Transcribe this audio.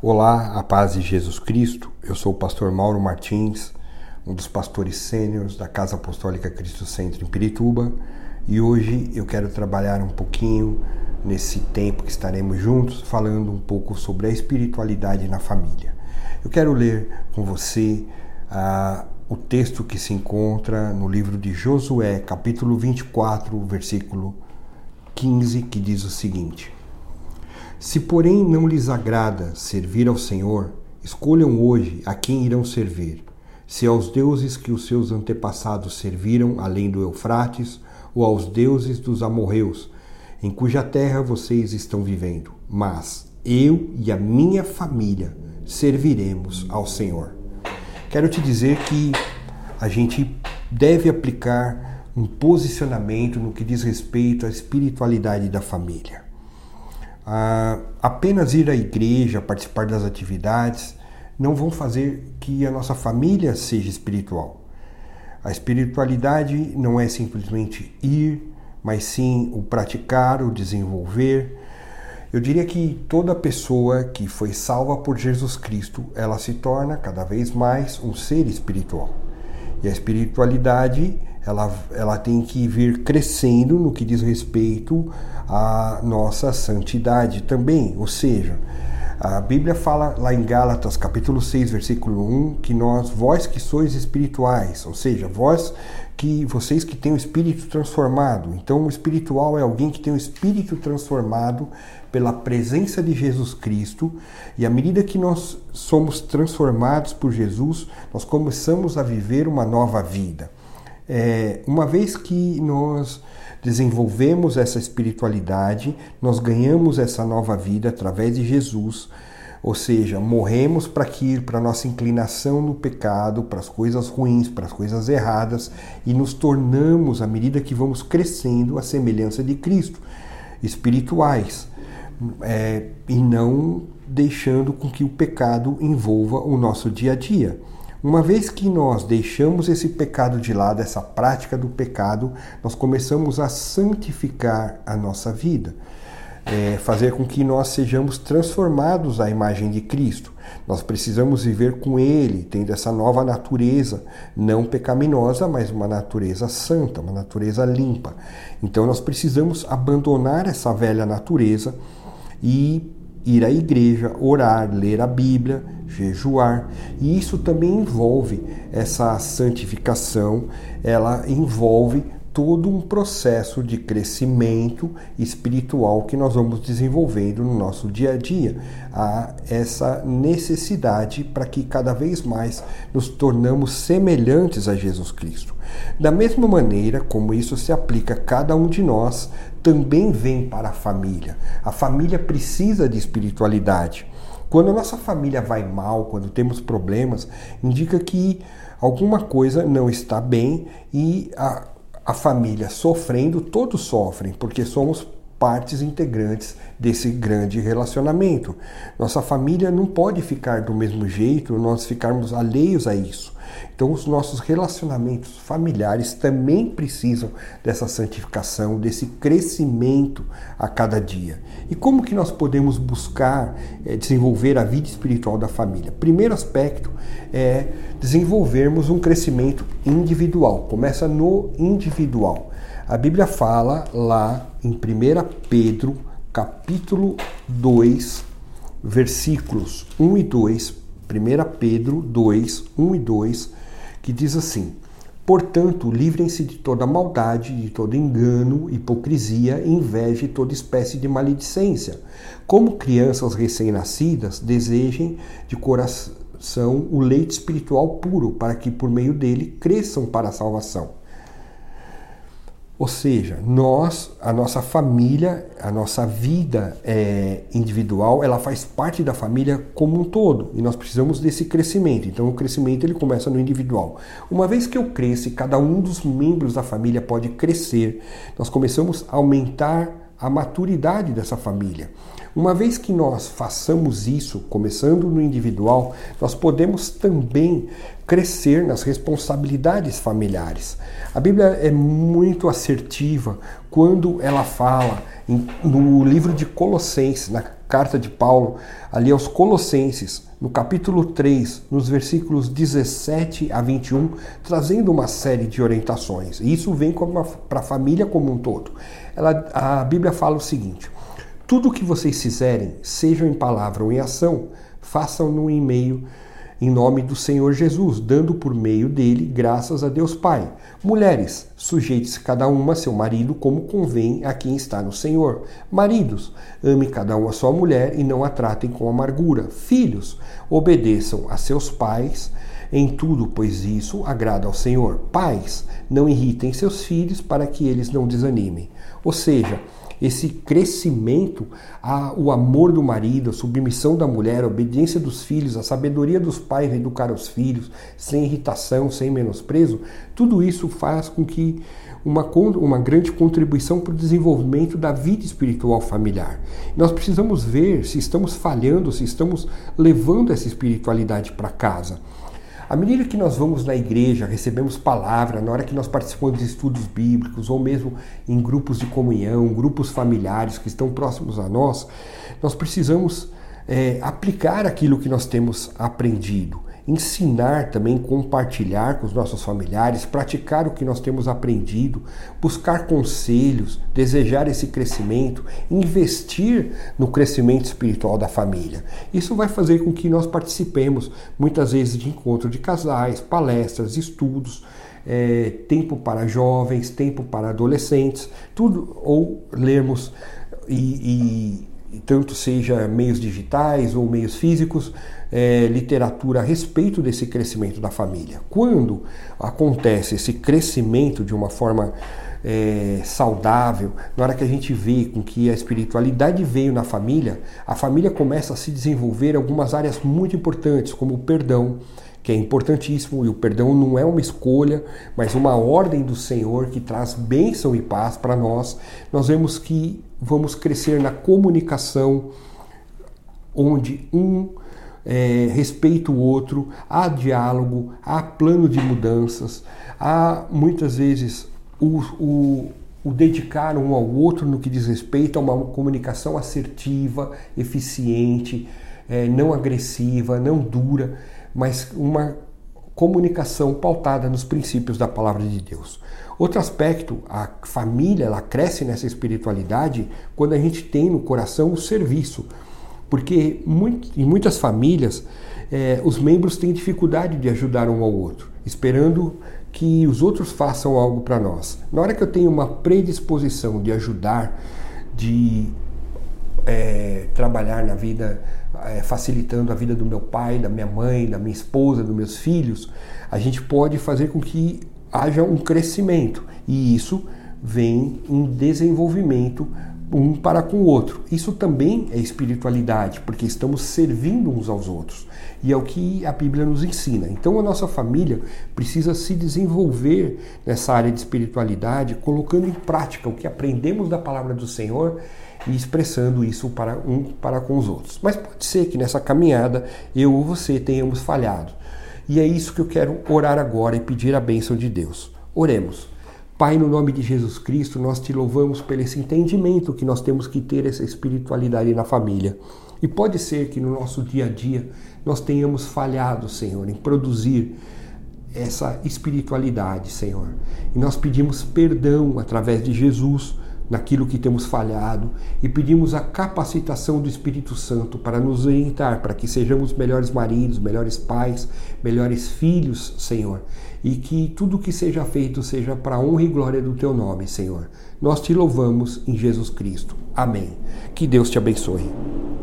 Olá, a paz de Jesus Cristo. Eu sou o pastor Mauro Martins, um dos pastores sêniores da Casa Apostólica Cristo Centro em Pirituba, e hoje eu quero trabalhar um pouquinho nesse tempo que estaremos juntos, falando um pouco sobre a espiritualidade na família. Eu quero ler com você uh, o texto que se encontra no livro de Josué, capítulo 24, versículo 15, que diz o seguinte: se, porém, não lhes agrada servir ao Senhor, escolham hoje a quem irão servir: se aos deuses que os seus antepassados serviram além do Eufrates, ou aos deuses dos amorreus, em cuja terra vocês estão vivendo. Mas eu e a minha família serviremos ao Senhor. Quero te dizer que a gente deve aplicar um posicionamento no que diz respeito à espiritualidade da família. Ah, apenas ir à igreja, participar das atividades, não vão fazer que a nossa família seja espiritual. A espiritualidade não é simplesmente ir, mas sim o praticar, o desenvolver. Eu diria que toda pessoa que foi salva por Jesus Cristo, ela se torna cada vez mais um ser espiritual. E a espiritualidade ela, ela tem que vir crescendo no que diz respeito à nossa santidade também. Ou seja, a Bíblia fala lá em Gálatas, capítulo 6, versículo 1, que nós, vós que sois espirituais, ou seja, vós que vocês que têm o espírito transformado. Então, o espiritual é alguém que tem o espírito transformado pela presença de Jesus Cristo, e à medida que nós somos transformados por Jesus, nós começamos a viver uma nova vida. É, uma vez que nós desenvolvemos essa espiritualidade, nós ganhamos essa nova vida através de Jesus, ou seja, morremos para que para nossa inclinação no pecado, para as coisas ruins, para as coisas erradas e nos tornamos à medida que vamos crescendo a semelhança de Cristo, espirituais, é, e não deixando com que o pecado envolva o nosso dia a dia. Uma vez que nós deixamos esse pecado de lado, essa prática do pecado, nós começamos a santificar a nossa vida. É, fazer com que nós sejamos transformados à imagem de Cristo. Nós precisamos viver com Ele, tendo essa nova natureza, não pecaminosa, mas uma natureza santa, uma natureza limpa. Então nós precisamos abandonar essa velha natureza e ir à igreja, orar, ler a Bíblia, jejuar. E isso também envolve essa santificação, ela envolve todo um processo de crescimento espiritual que nós vamos desenvolvendo no nosso dia a dia. Há essa necessidade para que cada vez mais nos tornamos semelhantes a Jesus Cristo. Da mesma maneira como isso se aplica a cada um de nós, também vem para a família. A família precisa de espiritualidade. Quando a nossa família vai mal, quando temos problemas, indica que alguma coisa não está bem e a a família sofrendo, todos sofrem, porque somos partes integrantes desse grande relacionamento. Nossa família não pode ficar do mesmo jeito, nós ficarmos alheios a isso. Então, os nossos relacionamentos familiares também precisam dessa santificação, desse crescimento a cada dia. E como que nós podemos buscar é, desenvolver a vida espiritual da família? Primeiro aspecto é desenvolvermos um crescimento individual. Começa no individual. A Bíblia fala lá em 1 Pedro, capítulo 2, versículos 1 e 2, 1 Pedro 2, 1 e 2, que diz assim: Portanto, livrem-se de toda maldade, de todo engano, hipocrisia, inveja e toda espécie de maledicência. Como crianças recém-nascidas, desejem de coração o leite espiritual puro, para que por meio dele cresçam para a salvação ou seja, nós, a nossa família, a nossa vida é, individual, ela faz parte da família como um todo e nós precisamos desse crescimento. Então, o crescimento ele começa no individual. Uma vez que eu cresço cada um dos membros da família pode crescer, nós começamos a aumentar a maturidade dessa família. Uma vez que nós façamos isso, começando no individual, nós podemos também crescer nas responsabilidades familiares. A Bíblia é muito assertiva quando ela fala no livro de Colossenses, carta de Paulo ali aos Colossenses, no capítulo 3, nos versículos 17 a 21, trazendo uma série de orientações. E isso vem para a família como um todo. Ela, a Bíblia fala o seguinte: tudo o que vocês fizerem, sejam em palavra ou em ação, façam-no em meio em nome do Senhor Jesus, dando por meio dele graças a Deus Pai. Mulheres, sujeite-se cada uma a seu marido como convém a quem está no Senhor. Maridos, ame cada um a sua mulher e não a tratem com amargura. Filhos, obedeçam a seus pais em tudo, pois isso agrada ao Senhor. Pais, não irritem seus filhos para que eles não desanimem. Ou seja, esse crescimento, a, o amor do marido, a submissão da mulher, a obediência dos filhos, a sabedoria dos pais em educar os filhos, sem irritação, sem menosprezo, tudo isso faz com que uma, uma grande contribuição para o desenvolvimento da vida espiritual familiar. Nós precisamos ver se estamos falhando, se estamos levando essa espiritualidade para casa. À medida que nós vamos na igreja, recebemos palavra, na hora que nós participamos de estudos bíblicos, ou mesmo em grupos de comunhão, grupos familiares que estão próximos a nós, nós precisamos é, aplicar aquilo que nós temos aprendido ensinar também, compartilhar com os nossos familiares, praticar o que nós temos aprendido, buscar conselhos, desejar esse crescimento, investir no crescimento espiritual da família. Isso vai fazer com que nós participemos muitas vezes de encontro de casais, palestras, estudos. É, tempo para jovens, tempo para adolescentes, tudo, ou lermos e, e tanto seja meios digitais ou meios físicos, é, literatura a respeito desse crescimento da família. Quando acontece esse crescimento de uma forma é, saudável, na hora que a gente vê com que a espiritualidade veio na família, a família começa a se desenvolver algumas áreas muito importantes, como o perdão, que é importantíssimo, e o perdão não é uma escolha, mas uma ordem do Senhor que traz bênção e paz para nós. Nós vemos que vamos crescer na comunicação, onde um é, respeita o outro, há diálogo, há plano de mudanças, há muitas vezes o, o, o dedicar um ao outro no que diz respeito a uma comunicação assertiva, eficiente, é, não agressiva, não dura, mas uma comunicação pautada nos princípios da palavra de Deus. Outro aspecto, a família ela cresce nessa espiritualidade quando a gente tem no coração o serviço. Porque em muitas famílias é, os membros têm dificuldade de ajudar um ao outro, esperando que os outros façam algo para nós. Na hora que eu tenho uma predisposição de ajudar, de é, trabalhar na vida, facilitando a vida do meu pai, da minha mãe, da minha esposa, dos meus filhos, a gente pode fazer com que haja um crescimento. E isso vem em desenvolvimento um para com o outro. Isso também é espiritualidade, porque estamos servindo uns aos outros. E é o que a Bíblia nos ensina. Então a nossa família precisa se desenvolver nessa área de espiritualidade, colocando em prática o que aprendemos da palavra do Senhor e expressando isso para um para com os outros. Mas pode ser que nessa caminhada eu ou você tenhamos falhado. E é isso que eu quero orar agora e pedir a bênção de Deus. Oremos. Pai, no nome de Jesus Cristo, nós te louvamos pelo esse entendimento que nós temos que ter essa espiritualidade na família. E pode ser que no nosso dia a dia nós tenhamos falhado, Senhor, em produzir essa espiritualidade, Senhor. E nós pedimos perdão através de Jesus naquilo que temos falhado e pedimos a capacitação do Espírito Santo para nos orientar, para que sejamos melhores maridos, melhores pais, melhores filhos, Senhor, e que tudo que seja feito seja para honra e glória do teu nome, Senhor. Nós te louvamos em Jesus Cristo. Amém. Que Deus te abençoe.